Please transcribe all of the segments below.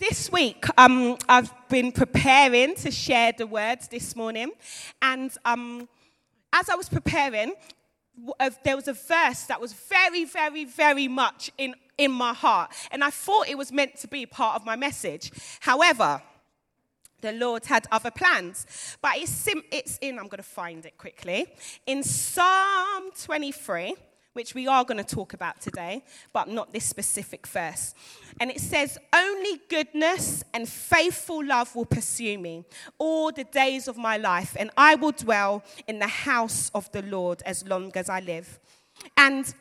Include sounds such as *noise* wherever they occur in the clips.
this week, um, I've been preparing to share the words this morning, and um, as I was preparing, uh, there was a verse that was very, very, very much in, in my heart, and I thought it was meant to be part of my message. However, the Lord had other plans. But it's, it's in, I'm going to find it quickly, in Psalm 23 which we are going to talk about today, but not this specific verse. And it says, Only goodness and faithful love will pursue me all the days of my life, and I will dwell in the house of the Lord as long as I live. And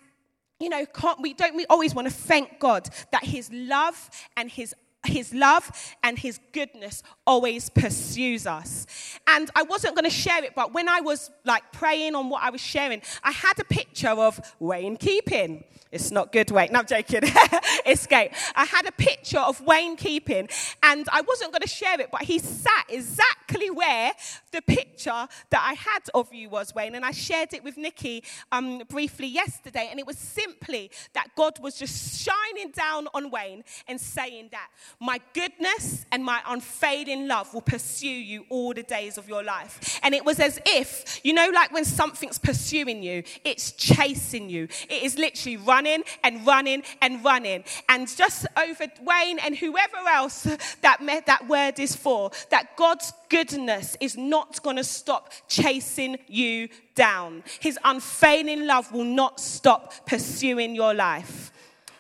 you know, can't we don't we always want to thank God that His love and His his love and his goodness always pursues us. And I wasn't going to share it, but when I was like praying on what I was sharing, I had a picture of Wayne Keeping. It's not good, Wayne. No, I'm joking. *laughs* Escape. I had a picture of Wayne Keeping, and I wasn't going to share it, but he sat exactly where the picture that I had of you was, Wayne. And I shared it with Nikki um, briefly yesterday, and it was simply that God was just shining down on Wayne and saying that my goodness and my unfading love will pursue you all the days of your life. And it was as if, you know, like when something's pursuing you, it's chasing you. It is literally running and running and running. And just over Wayne and whoever else that, that word is for, that God's goodness is not going to stop chasing you down. His unfailing love will not stop pursuing your life.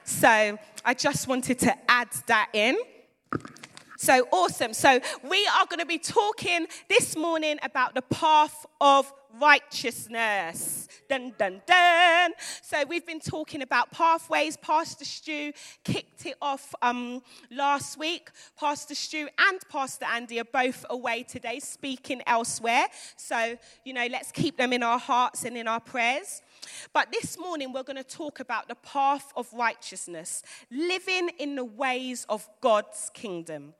So I just wanted to add that in. So awesome. So we are going to be talking this morning about the path of righteousness. Dun, dun, dun. So we've been talking about pathways. Pastor Stu kicked it off um, last week. Pastor Stu and Pastor Andy are both away today speaking elsewhere. So, you know, let's keep them in our hearts and in our prayers. But this morning, we're going to talk about the path of righteousness, living in the ways of God's kingdom.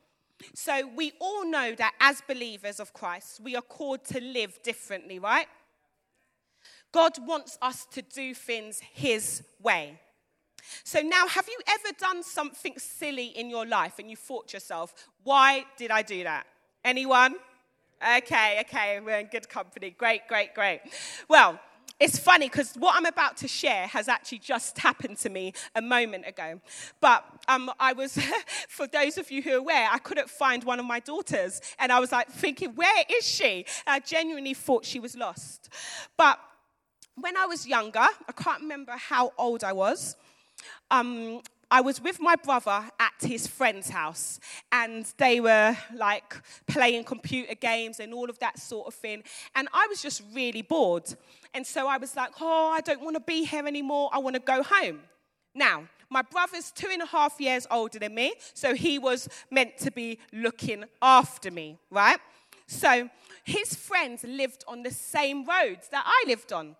So we all know that as believers of Christ, we are called to live differently, right? God wants us to do things His way. So now, have you ever done something silly in your life and you thought to yourself, why did I do that? Anyone? Okay, okay, we're in good company. Great, great, great. Well, it's funny because what I'm about to share has actually just happened to me a moment ago. But um, I was, *laughs* for those of you who are aware, I couldn't find one of my daughters. And I was like thinking, where is she? And I genuinely thought she was lost. But when I was younger, I can't remember how old I was. Um, I was with my brother at his friend's house, and they were like playing computer games and all of that sort of thing. And I was just really bored. And so I was like, oh, I don't want to be here anymore. I want to go home. Now, my brother's two and a half years older than me, so he was meant to be looking after me, right? So his friends lived on the same roads that I lived on.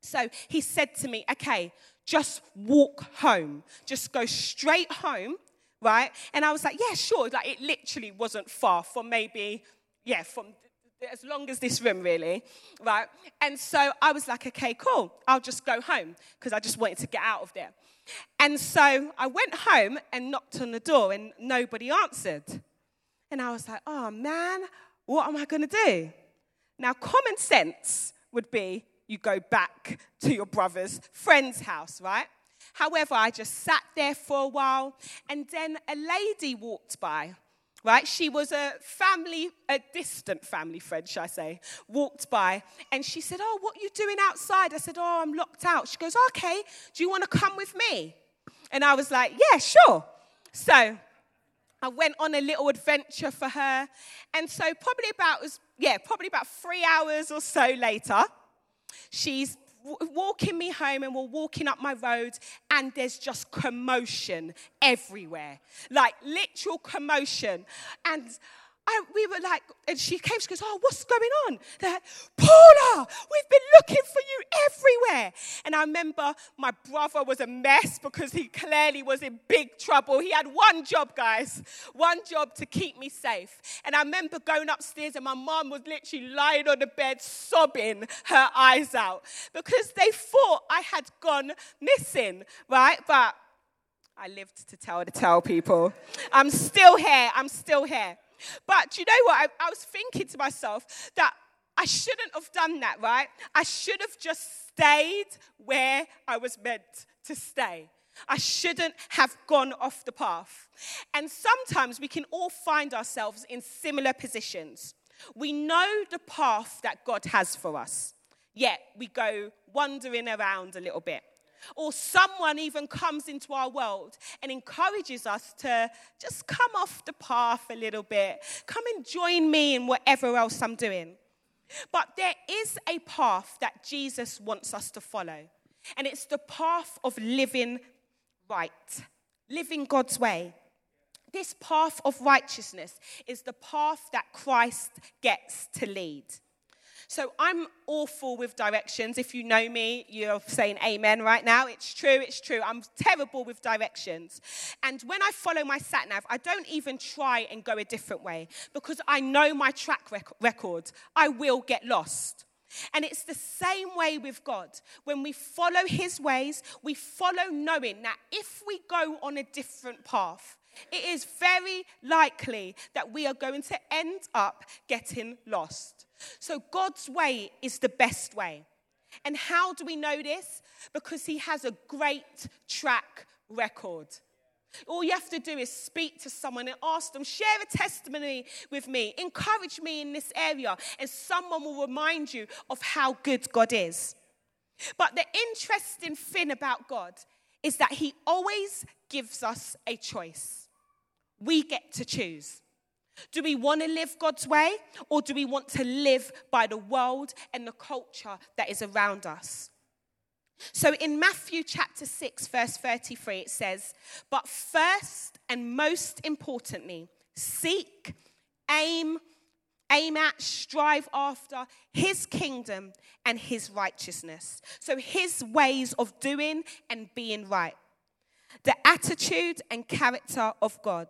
So he said to me, okay, just walk home. Just go straight home, right? And I was like, yeah, sure. Like it literally wasn't far from maybe, yeah, from as long as this room, really, right? And so I was like, okay, cool. I'll just go home because I just wanted to get out of there. And so I went home and knocked on the door and nobody answered. And I was like, oh man, what am I going to do? Now, common sense would be you go back to your brother's friend's house, right? However, I just sat there for a while, and then a lady walked by, right? She was a family, a distant family friend, shall I say, walked by, and she said, Oh, what are you doing outside? I said, Oh, I'm locked out. She goes, Okay, do you want to come with me? And I was like, Yeah, sure. So I went on a little adventure for her. And so, probably about, yeah, probably about three hours or so later, She's walking me home and we're walking up my road and there's just commotion everywhere. Like literal commotion. And I, we were like, and she came, she goes, Oh, what's going on? They're like, Paula, we've been looking for you everywhere. And I remember my brother was a mess because he clearly was in big trouble. He had one job, guys, one job to keep me safe. And I remember going upstairs, and my mom was literally lying on the bed, sobbing her eyes out because they thought I had gone missing, right? But I lived to tell the tale, people. I'm still here. I'm still here. But you know what? I, I was thinking to myself that I shouldn't have done that, right? I should have just stayed where I was meant to stay. I shouldn't have gone off the path. And sometimes we can all find ourselves in similar positions. We know the path that God has for us, yet we go wandering around a little bit. Or someone even comes into our world and encourages us to just come off the path a little bit. Come and join me in whatever else I'm doing. But there is a path that Jesus wants us to follow, and it's the path of living right, living God's way. This path of righteousness is the path that Christ gets to lead. So I'm awful with directions. If you know me, you're saying amen right now. It's true, it's true. I'm terrible with directions. And when I follow my sat nav, I don't even try and go a different way because I know my track rec- record. I will get lost. And it's the same way with God. When we follow His ways, we follow knowing that if we go on a different path, it is very likely that we are going to end up getting lost. So God's way is the best way. And how do we know this? Because He has a great track record. All you have to do is speak to someone and ask them, share a testimony with me, encourage me in this area, and someone will remind you of how good God is. But the interesting thing about God is that He always gives us a choice. We get to choose. Do we want to live God's way or do we want to live by the world and the culture that is around us? So in Matthew chapter 6, verse 33, it says, But first and most importantly, seek, aim, aim at, strive after his kingdom and his righteousness. So his ways of doing and being right. The attitude and character of God.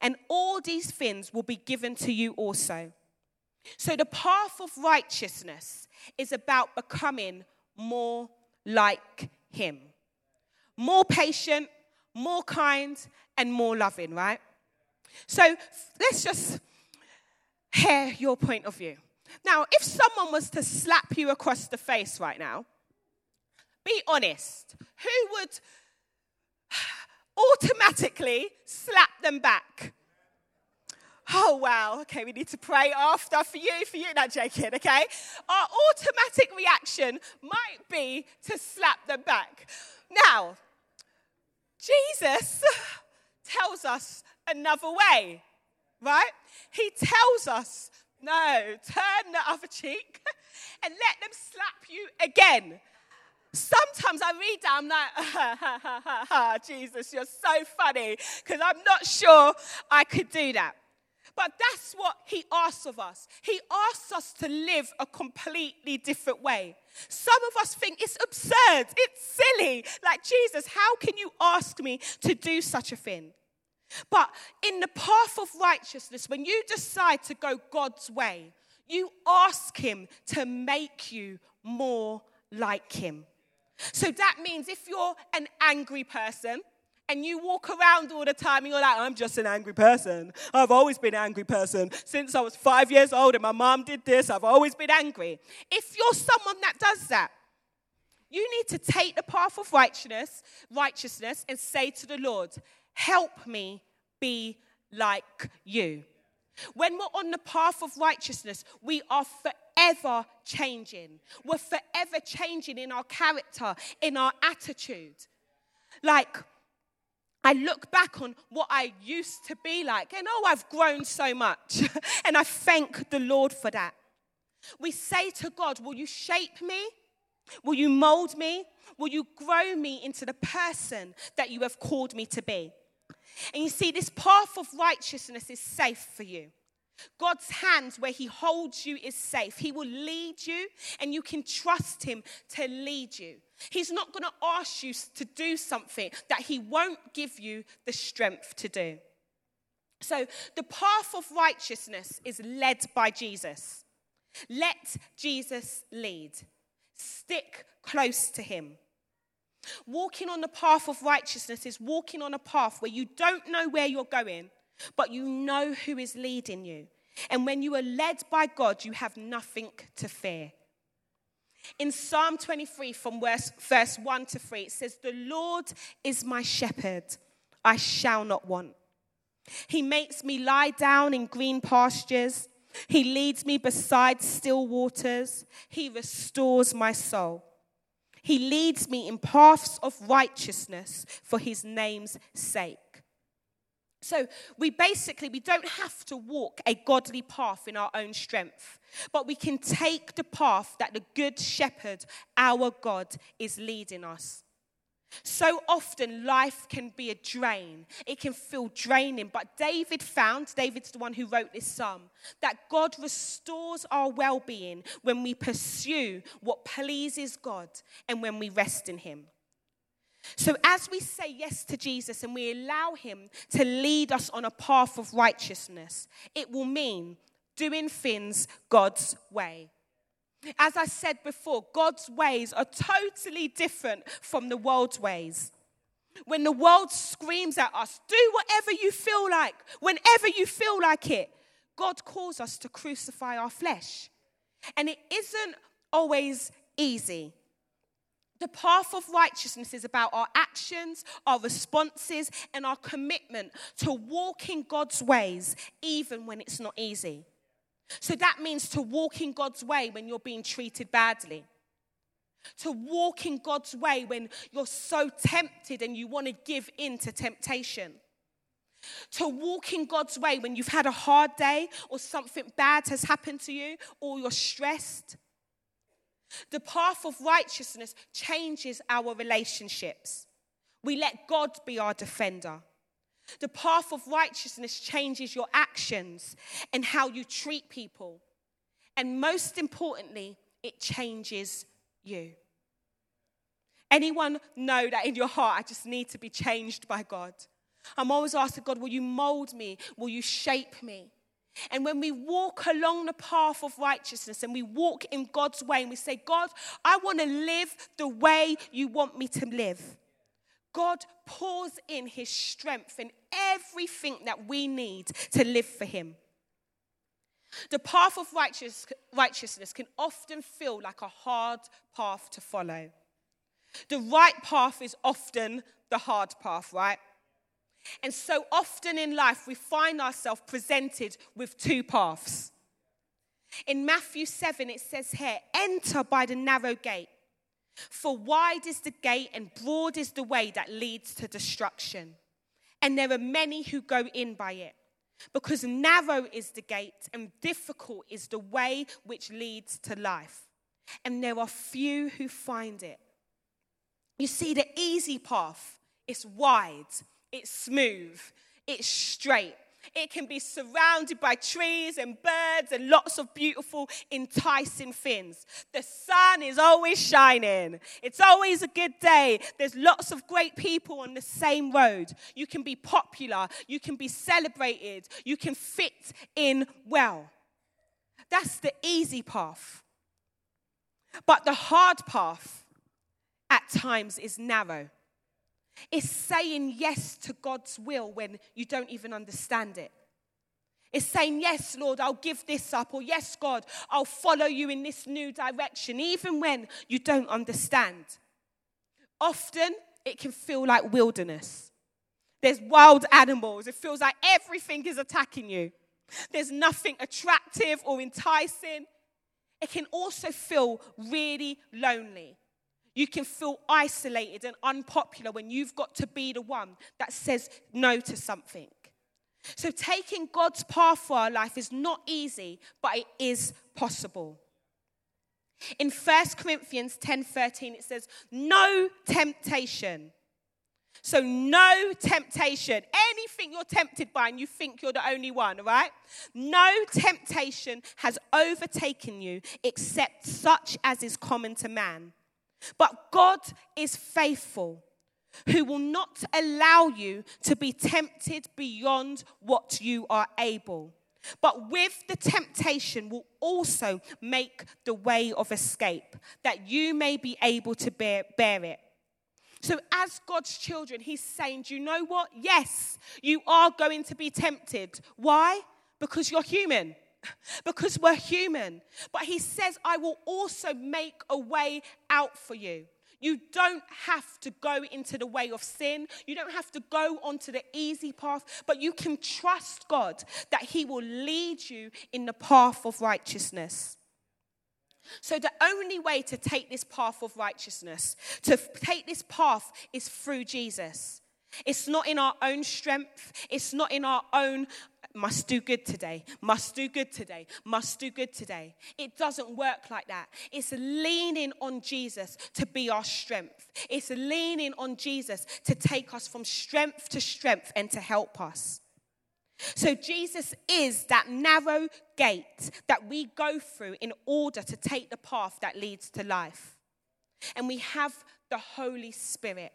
And all these things will be given to you also. So the path of righteousness is about becoming more like him. More patient, more kind, and more loving, right? So let's just hear your point of view. Now, if someone was to slap you across the face right now, be honest, who would automatically slap them back. Oh, wow. Okay, we need to pray after for you, for you, not joking, okay? Our automatic reaction might be to slap them back. Now, Jesus tells us another way, right? He tells us, no, turn the other cheek *laughs* and let them slap you again. Sometimes I read that, I'm like, *laughs* ha, ha, ha, ha, ha, Jesus, you're so funny, because I'm not sure I could do that. But that's what he asks of us. He asks us to live a completely different way. Some of us think it's absurd, it's silly. Like, Jesus, how can you ask me to do such a thing? But in the path of righteousness, when you decide to go God's way, you ask Him to make you more like Him. So that means if you're an angry person, and you walk around all the time and you're like, I'm just an angry person. I've always been an angry person. Since I was five years old and my mom did this, I've always been angry. If you're someone that does that, you need to take the path of righteousness, righteousness and say to the Lord, help me be like you. When we're on the path of righteousness, we are forever changing. We're forever changing in our character, in our attitude. Like, I look back on what I used to be like, and oh, I've grown so much. *laughs* and I thank the Lord for that. We say to God, Will you shape me? Will you mold me? Will you grow me into the person that you have called me to be? And you see, this path of righteousness is safe for you. God's hands, where He holds you, is safe. He will lead you, and you can trust Him to lead you. He's not going to ask you to do something that He won't give you the strength to do. So, the path of righteousness is led by Jesus. Let Jesus lead, stick close to Him. Walking on the path of righteousness is walking on a path where you don't know where you're going, but you know who is leading you. And when you are led by God, you have nothing to fear. In Psalm 23, from verse, verse 1 to 3, it says, The Lord is my shepherd, I shall not want. He makes me lie down in green pastures. He leads me beside still waters. He restores my soul. He leads me in paths of righteousness for his name's sake. So we basically we don't have to walk a godly path in our own strength, but we can take the path that the good shepherd, our God, is leading us. So often life can be a drain. It can feel draining. But David found, David's the one who wrote this psalm, that God restores our well being when we pursue what pleases God and when we rest in Him. So, as we say yes to Jesus and we allow Him to lead us on a path of righteousness, it will mean doing things God's way. As I said before, God's ways are totally different from the world's ways. When the world screams at us, do whatever you feel like, whenever you feel like it, God calls us to crucify our flesh. And it isn't always easy. The path of righteousness is about our actions, our responses, and our commitment to walking God's ways, even when it's not easy. So that means to walk in God's way when you're being treated badly. To walk in God's way when you're so tempted and you want to give in to temptation. To walk in God's way when you've had a hard day or something bad has happened to you or you're stressed. The path of righteousness changes our relationships. We let God be our defender. The path of righteousness changes your actions and how you treat people. And most importantly, it changes you. Anyone know that in your heart, I just need to be changed by God? I'm always asking God, will you mold me? Will you shape me? And when we walk along the path of righteousness and we walk in God's way and we say, God, I want to live the way you want me to live. God pours in his strength and everything that we need to live for him. The path of righteous, righteousness can often feel like a hard path to follow. The right path is often the hard path, right? And so often in life, we find ourselves presented with two paths. In Matthew 7, it says here, enter by the narrow gate. For wide is the gate and broad is the way that leads to destruction. And there are many who go in by it. Because narrow is the gate and difficult is the way which leads to life. And there are few who find it. You see, the easy path is wide, it's smooth, it's straight. It can be surrounded by trees and birds and lots of beautiful, enticing things. The sun is always shining. It's always a good day. There's lots of great people on the same road. You can be popular. You can be celebrated. You can fit in well. That's the easy path. But the hard path at times is narrow. It's saying yes to God's will when you don't even understand it. It's saying, Yes, Lord, I'll give this up, or Yes, God, I'll follow you in this new direction, even when you don't understand. Often it can feel like wilderness. There's wild animals. It feels like everything is attacking you. There's nothing attractive or enticing. It can also feel really lonely. You can feel isolated and unpopular when you've got to be the one that says no to something. So, taking God's path for our life is not easy, but it is possible. In 1 Corinthians 10 13, it says, No temptation. So, no temptation. Anything you're tempted by and you think you're the only one, right? No temptation has overtaken you except such as is common to man. But God is faithful, who will not allow you to be tempted beyond what you are able. But with the temptation will also make the way of escape, that you may be able to bear, bear it. So, as God's children, He's saying, Do you know what? Yes, you are going to be tempted. Why? Because you're human. *laughs* Because we're human. But He says, I will also make a way out for you. You don't have to go into the way of sin. You don't have to go onto the easy path, but you can trust God that He will lead you in the path of righteousness. So, the only way to take this path of righteousness, to take this path, is through Jesus. It's not in our own strength. It's not in our own must do good today, must do good today, must do good today. It doesn't work like that. It's leaning on Jesus to be our strength. It's leaning on Jesus to take us from strength to strength and to help us. So, Jesus is that narrow gate that we go through in order to take the path that leads to life. And we have the Holy Spirit.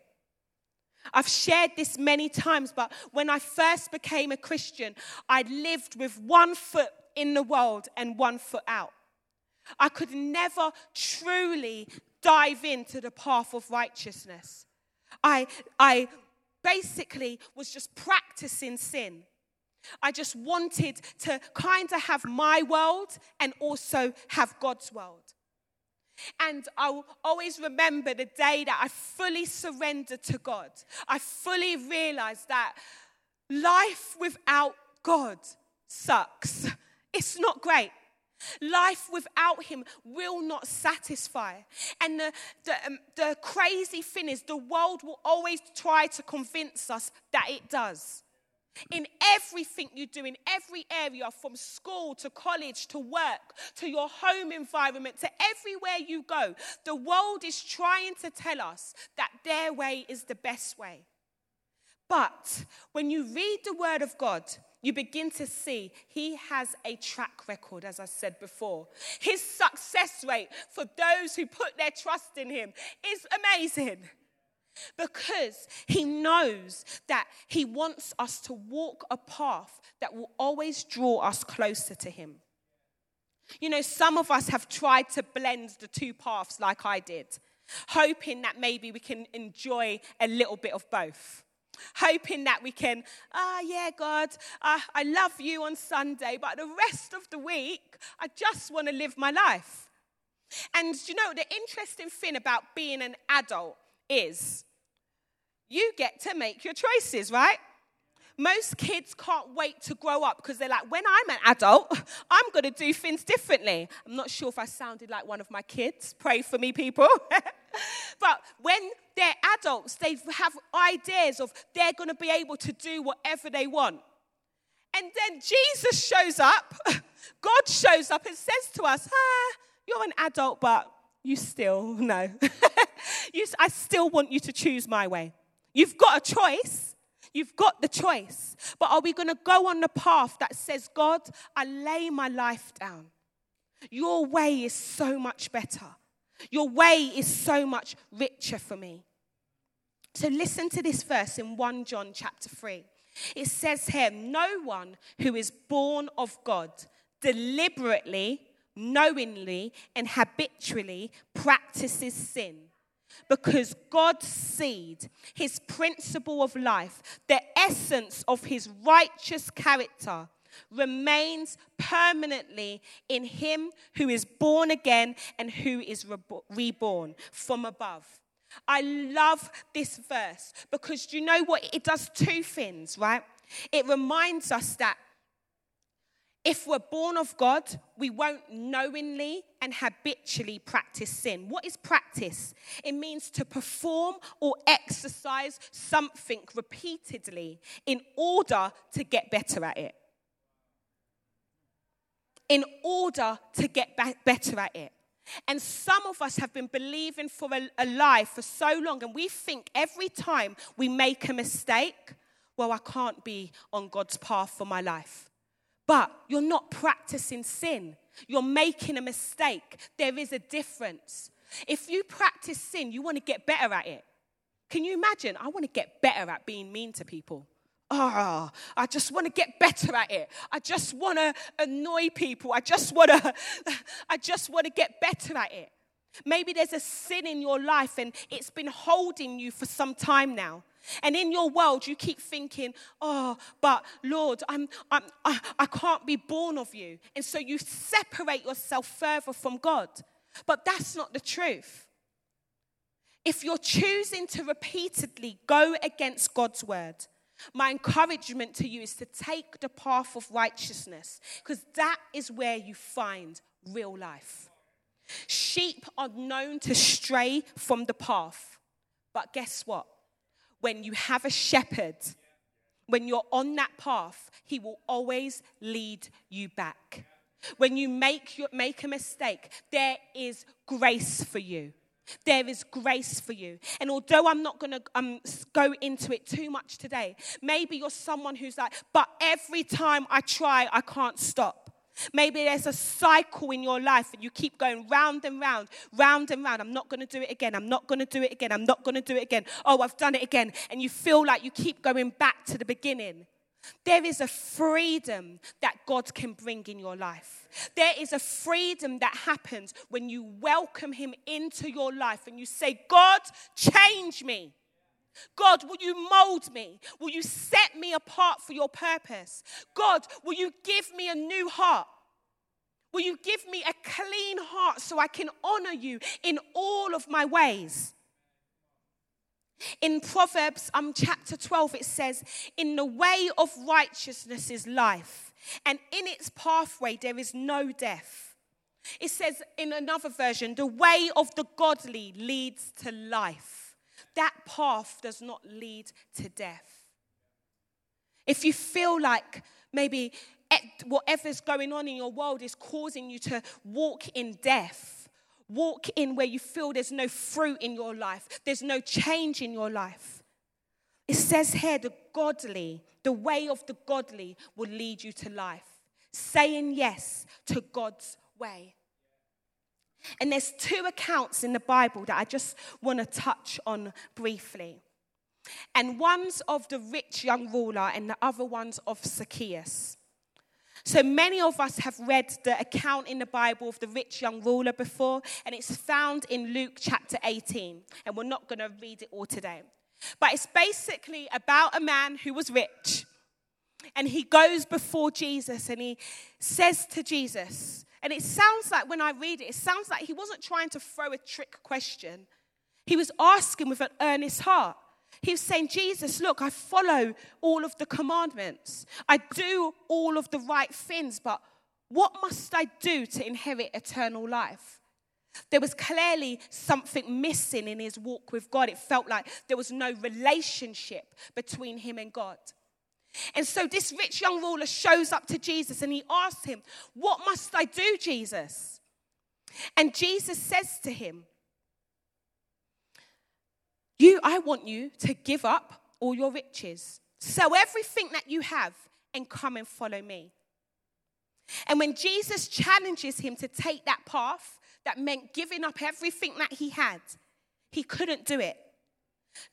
I've shared this many times, but when I first became a Christian, I lived with one foot in the world and one foot out. I could never truly dive into the path of righteousness. I, I basically was just practicing sin. I just wanted to kind of have my world and also have God's world. And I'll always remember the day that I fully surrendered to God. I fully realized that life without God sucks. *laughs* It's not great. Life without him will not satisfy. And the, the, um, the crazy thing is, the world will always try to convince us that it does. In everything you do, in every area, from school to college to work to your home environment to everywhere you go, the world is trying to tell us that their way is the best way. But when you read the Word of God, you begin to see he has a track record, as I said before. His success rate for those who put their trust in him is amazing because he knows that he wants us to walk a path that will always draw us closer to him. You know, some of us have tried to blend the two paths like I did, hoping that maybe we can enjoy a little bit of both. Hoping that we can, ah, oh, yeah, God, uh, I love you on Sunday, but the rest of the week, I just want to live my life. And you know, the interesting thing about being an adult is you get to make your choices, right? Most kids can't wait to grow up because they're like, when I'm an adult, *laughs* I'm going to do things differently. I'm not sure if I sounded like one of my kids. Pray for me, people. *laughs* but when they're adults, they have ideas of they're going to be able to do whatever they want. And then Jesus shows up, *laughs* God shows up and says to us, ah, you're an adult, but you still, no. You, I still want you to choose my way. You've got a choice. You've got the choice. But are we going to go on the path that says, God, I lay my life down? Your way is so much better. Your way is so much richer for me. So listen to this verse in 1 John chapter 3. It says here, No one who is born of God deliberately, knowingly, and habitually practices sin because God's seed, his principle of life, the essence of his righteous character, remains permanently in him who is born again and who is reborn from above. I love this verse because you know what? It does two things, right? It reminds us that if we're born of God, we won't knowingly and habitually practice sin. What is practice? It means to perform or exercise something repeatedly in order to get better at it. In order to get better at it. And some of us have been believing for a, a life for so long, and we think every time we make a mistake, well, I can't be on God's path for my life but you're not practicing sin. You're making a mistake. There is a difference. If you practice sin, you want to get better at it. Can you imagine? I want to get better at being mean to people. Oh, I just want to get better at it. I just want to annoy people. I just want to *laughs* I just want to get better at it. Maybe there's a sin in your life and it's been holding you for some time now. And in your world, you keep thinking, oh, but Lord, I'm, I'm, I, I can't be born of you. And so you separate yourself further from God. But that's not the truth. If you're choosing to repeatedly go against God's word, my encouragement to you is to take the path of righteousness because that is where you find real life. Sheep are known to stray from the path. But guess what? When you have a shepherd, when you're on that path, he will always lead you back. When you make, your, make a mistake, there is grace for you. There is grace for you. And although I'm not going to um, go into it too much today, maybe you're someone who's like, but every time I try, I can't stop. Maybe there's a cycle in your life and you keep going round and round, round and round. I'm not going to do it again. I'm not going to do it again. I'm not going to do it again. Oh, I've done it again. And you feel like you keep going back to the beginning. There is a freedom that God can bring in your life. There is a freedom that happens when you welcome Him into your life and you say, God, change me. God, will you mold me? Will you set me apart for your purpose? God, will you give me a new heart? Will you give me a clean heart so I can honor you in all of my ways? In Proverbs um, chapter 12, it says, In the way of righteousness is life, and in its pathway there is no death. It says in another version, the way of the godly leads to life that path does not lead to death. If you feel like maybe whatever's going on in your world is causing you to walk in death, walk in where you feel there's no fruit in your life, there's no change in your life. It says here the godly, the way of the godly will lead you to life. Saying yes to God's way. And there's two accounts in the Bible that I just want to touch on briefly. And one's of the rich young ruler, and the other one's of Zacchaeus. So many of us have read the account in the Bible of the rich young ruler before, and it's found in Luke chapter 18. And we're not going to read it all today. But it's basically about a man who was rich. And he goes before Jesus and he says to Jesus, and it sounds like when I read it, it sounds like he wasn't trying to throw a trick question. He was asking with an earnest heart. He was saying, Jesus, look, I follow all of the commandments. I do all of the right things, but what must I do to inherit eternal life? There was clearly something missing in his walk with God. It felt like there was no relationship between him and God. And so this rich young ruler shows up to Jesus and he asks him, What must I do, Jesus? And Jesus says to him, You, I want you to give up all your riches, sell everything that you have, and come and follow me. And when Jesus challenges him to take that path, that meant giving up everything that he had, he couldn't do it.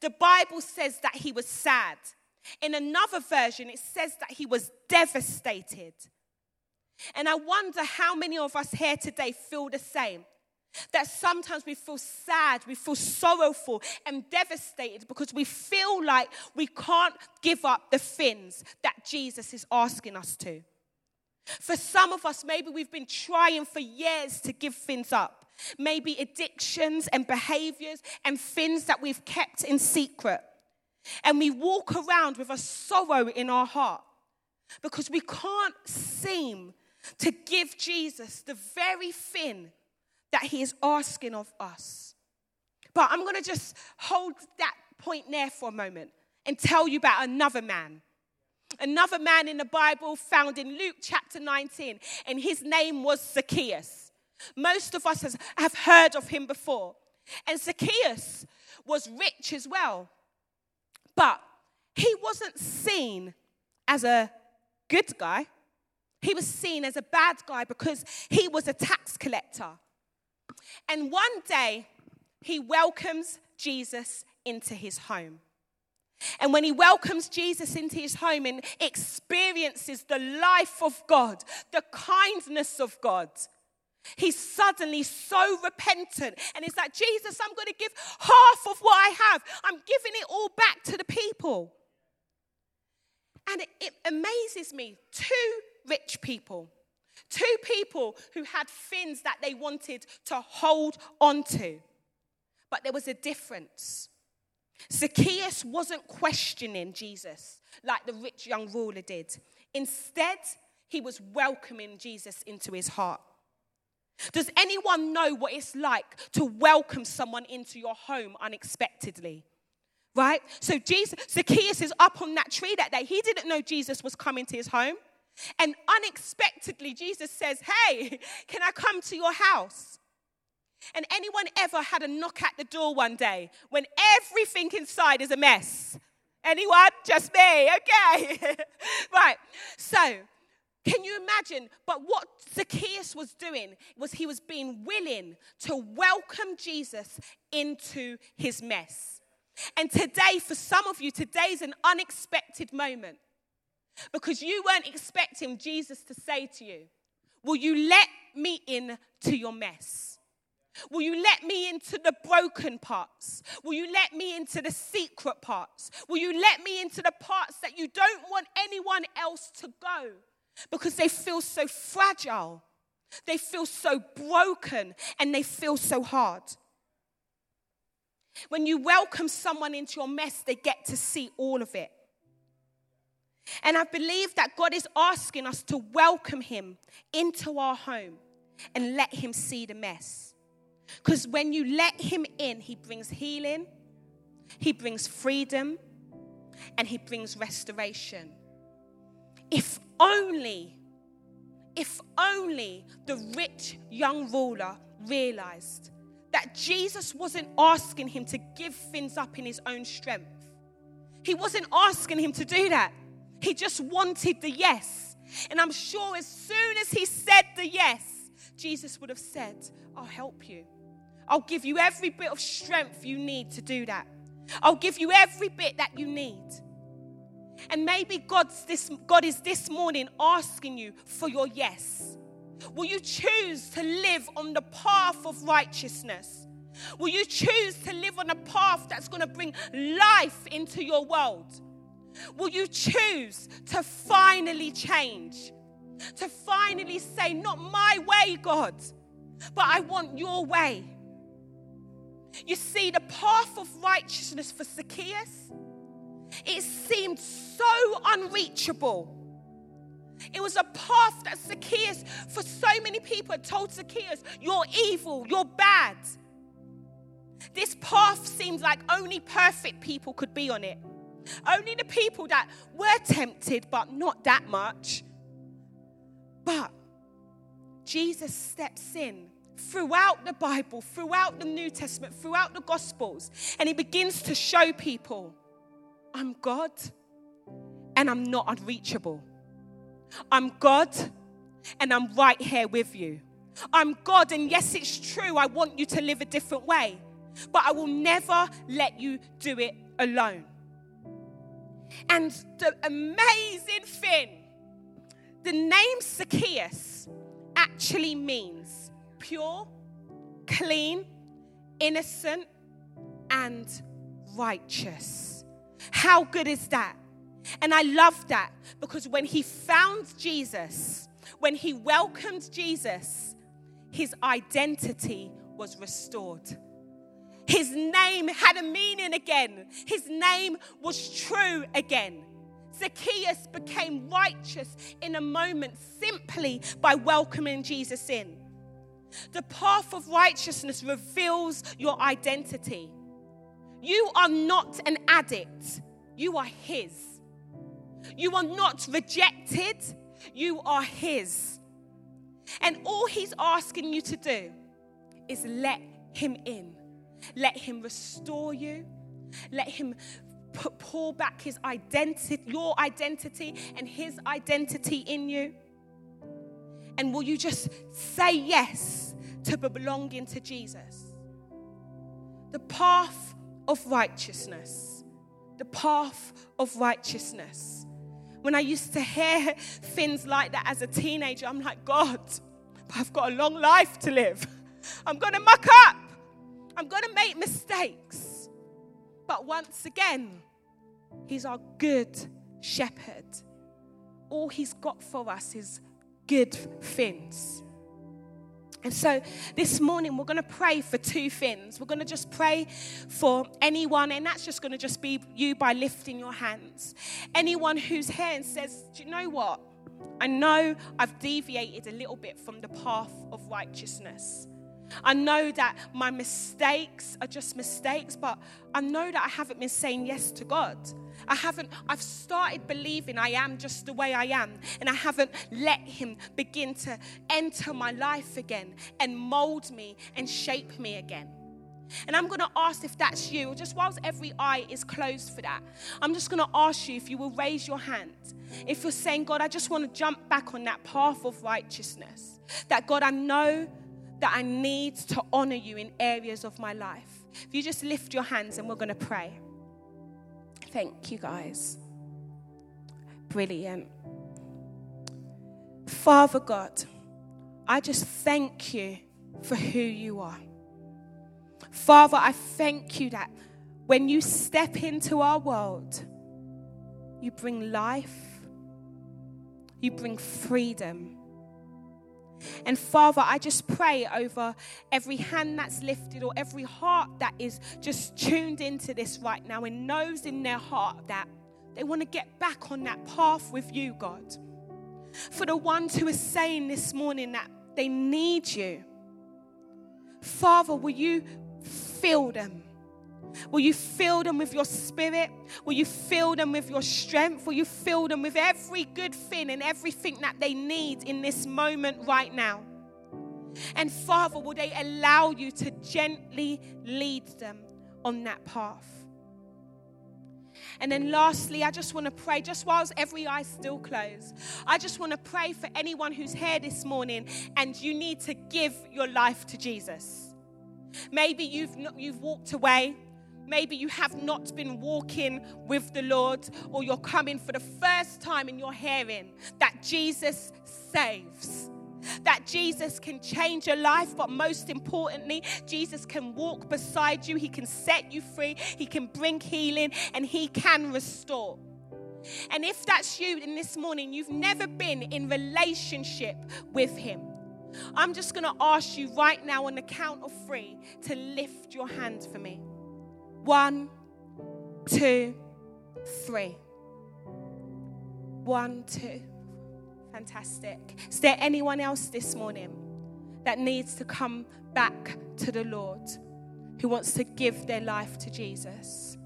The Bible says that he was sad in another version, it says that he was devastated. And I wonder how many of us here today feel the same. That sometimes we feel sad, we feel sorrowful and devastated because we feel like we can't give up the things that Jesus is asking us to. For some of us, maybe we've been trying for years to give things up. Maybe addictions and behaviors and things that we've kept in secret. And we walk around with a sorrow in our heart because we can't seem to give Jesus the very thing that he is asking of us. But I'm going to just hold that point there for a moment and tell you about another man. Another man in the Bible found in Luke chapter 19, and his name was Zacchaeus. Most of us have heard of him before. And Zacchaeus was rich as well. But he wasn't seen as a good guy. He was seen as a bad guy because he was a tax collector. And one day, he welcomes Jesus into his home. And when he welcomes Jesus into his home and experiences the life of God, the kindness of God, He's suddenly so repentant. And it's like, Jesus, I'm going to give half of what I have. I'm giving it all back to the people. And it, it amazes me. Two rich people, two people who had things that they wanted to hold on to. But there was a difference. Zacchaeus wasn't questioning Jesus like the rich young ruler did. Instead, he was welcoming Jesus into his heart. Does anyone know what it's like to welcome someone into your home unexpectedly? Right? So Jesus, Zacchaeus is up on that tree that day. He didn't know Jesus was coming to his home. And unexpectedly, Jesus says, Hey, can I come to your house? And anyone ever had a knock at the door one day when everything inside is a mess? Anyone? Just me? Okay. *laughs* right. So, can you imagine? But what Zacchaeus was doing was he was being willing to welcome Jesus into his mess. And today, for some of you, today is an unexpected moment because you weren't expecting Jesus to say to you, Will you let me in to your mess? Will you let me into the broken parts? Will you let me into the secret parts? Will you let me into the parts that you don't want anyone else to go? Because they feel so fragile, they feel so broken, and they feel so hard. When you welcome someone into your mess, they get to see all of it. And I believe that God is asking us to welcome Him into our home and let Him see the mess. Because when you let Him in, He brings healing, He brings freedom, and He brings restoration. If only, if only the rich young ruler realized that Jesus wasn't asking him to give things up in his own strength. He wasn't asking him to do that. He just wanted the yes. And I'm sure as soon as he said the yes, Jesus would have said, I'll help you. I'll give you every bit of strength you need to do that. I'll give you every bit that you need. And maybe God's this, God is this morning asking you for your yes. Will you choose to live on the path of righteousness? Will you choose to live on a path that's going to bring life into your world? Will you choose to finally change? To finally say, Not my way, God, but I want your way. You see, the path of righteousness for Zacchaeus it seemed so unreachable. It was a path that Zacchaeus, for so many people, told Zacchaeus, You're evil, you're bad. This path seems like only perfect people could be on it. Only the people that were tempted, but not that much. But Jesus steps in throughout the Bible, throughout the New Testament, throughout the Gospels, and he begins to show people I'm God and I'm not unreachable. I'm God and I'm right here with you. I'm God, and yes, it's true, I want you to live a different way, but I will never let you do it alone. And the amazing thing, the name Zacchaeus actually means pure, clean, innocent, and righteous. How good is that? And I love that because when he found Jesus, when he welcomed Jesus, his identity was restored. His name had a meaning again. His name was true again. Zacchaeus became righteous in a moment simply by welcoming Jesus in. The path of righteousness reveals your identity. You are not an addict, you are His. You are not rejected, you are His. And all He's asking you to do is let Him in, let Him restore you, let Him pour back His identity, your identity, and His identity in you. And will you just say yes to belonging to Jesus? The path of righteousness. The path of righteousness. When I used to hear things like that as a teenager, I'm like, God, I've got a long life to live. I'm going to muck up. I'm going to make mistakes. But once again, He's our good shepherd. All He's got for us is good things. And so this morning we're going to pray for two things. We're going to just pray for anyone, and that's just going to just be you by lifting your hands. Anyone who's here and says, Do you know what? I know I've deviated a little bit from the path of righteousness. I know that my mistakes are just mistakes, but I know that I haven't been saying yes to God. I haven't, I've started believing I am just the way I am, and I haven't let Him begin to enter my life again and mold me and shape me again. And I'm going to ask if that's you, just whilst every eye is closed for that, I'm just going to ask you if you will raise your hand. If you're saying, God, I just want to jump back on that path of righteousness, that God, I know that I need to honor you in areas of my life. If you just lift your hands and we're going to pray. Thank you, guys. Brilliant. Father God, I just thank you for who you are. Father, I thank you that when you step into our world, you bring life, you bring freedom. And Father, I just pray over every hand that's lifted or every heart that is just tuned into this right now and knows in their heart that they want to get back on that path with you, God. For the ones who are saying this morning that they need you, Father, will you fill them? Will you fill them with your spirit? Will you fill them with your strength? Will you fill them with every good thing and everything that they need in this moment right now? And Father, will they allow you to gently lead them on that path? And then lastly, I just want to pray, just whilst every eye still closed, I just want to pray for anyone who's here this morning and you need to give your life to Jesus. Maybe you've, not, you've walked away. Maybe you have not been walking with the Lord, or you're coming for the first time and you're hearing that Jesus saves. That Jesus can change your life, but most importantly, Jesus can walk beside you. He can set you free. He can bring healing and He can restore. And if that's you in this morning, you've never been in relationship with Him. I'm just going to ask you right now on the count of three to lift your hand for me. One, two, three. One, two. Fantastic. Is there anyone else this morning that needs to come back to the Lord, who wants to give their life to Jesus?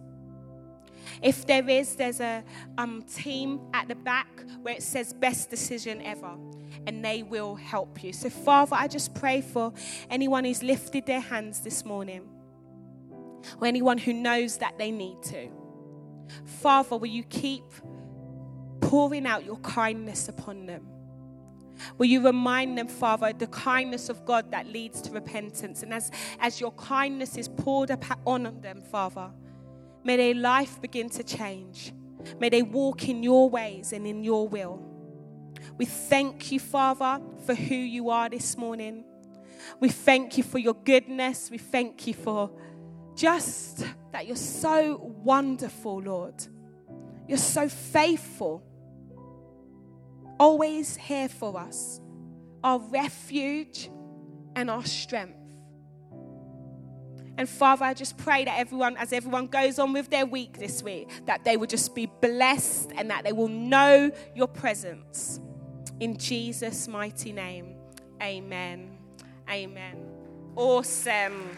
If there is, there's a um, team at the back where it says best decision ever, and they will help you. So, Father, I just pray for anyone who's lifted their hands this morning or anyone who knows that they need to. Father, will you keep pouring out your kindness upon them? Will you remind them, Father, the kindness of God that leads to repentance? And as, as your kindness is poured upon them, Father, may their life begin to change. May they walk in your ways and in your will. We thank you, Father, for who you are this morning. We thank you for your goodness. We thank you for just that you're so wonderful, Lord. You're so faithful. Always here for us, our refuge and our strength. And Father, I just pray that everyone, as everyone goes on with their week this week, that they will just be blessed and that they will know your presence. In Jesus' mighty name, amen. Amen. Awesome.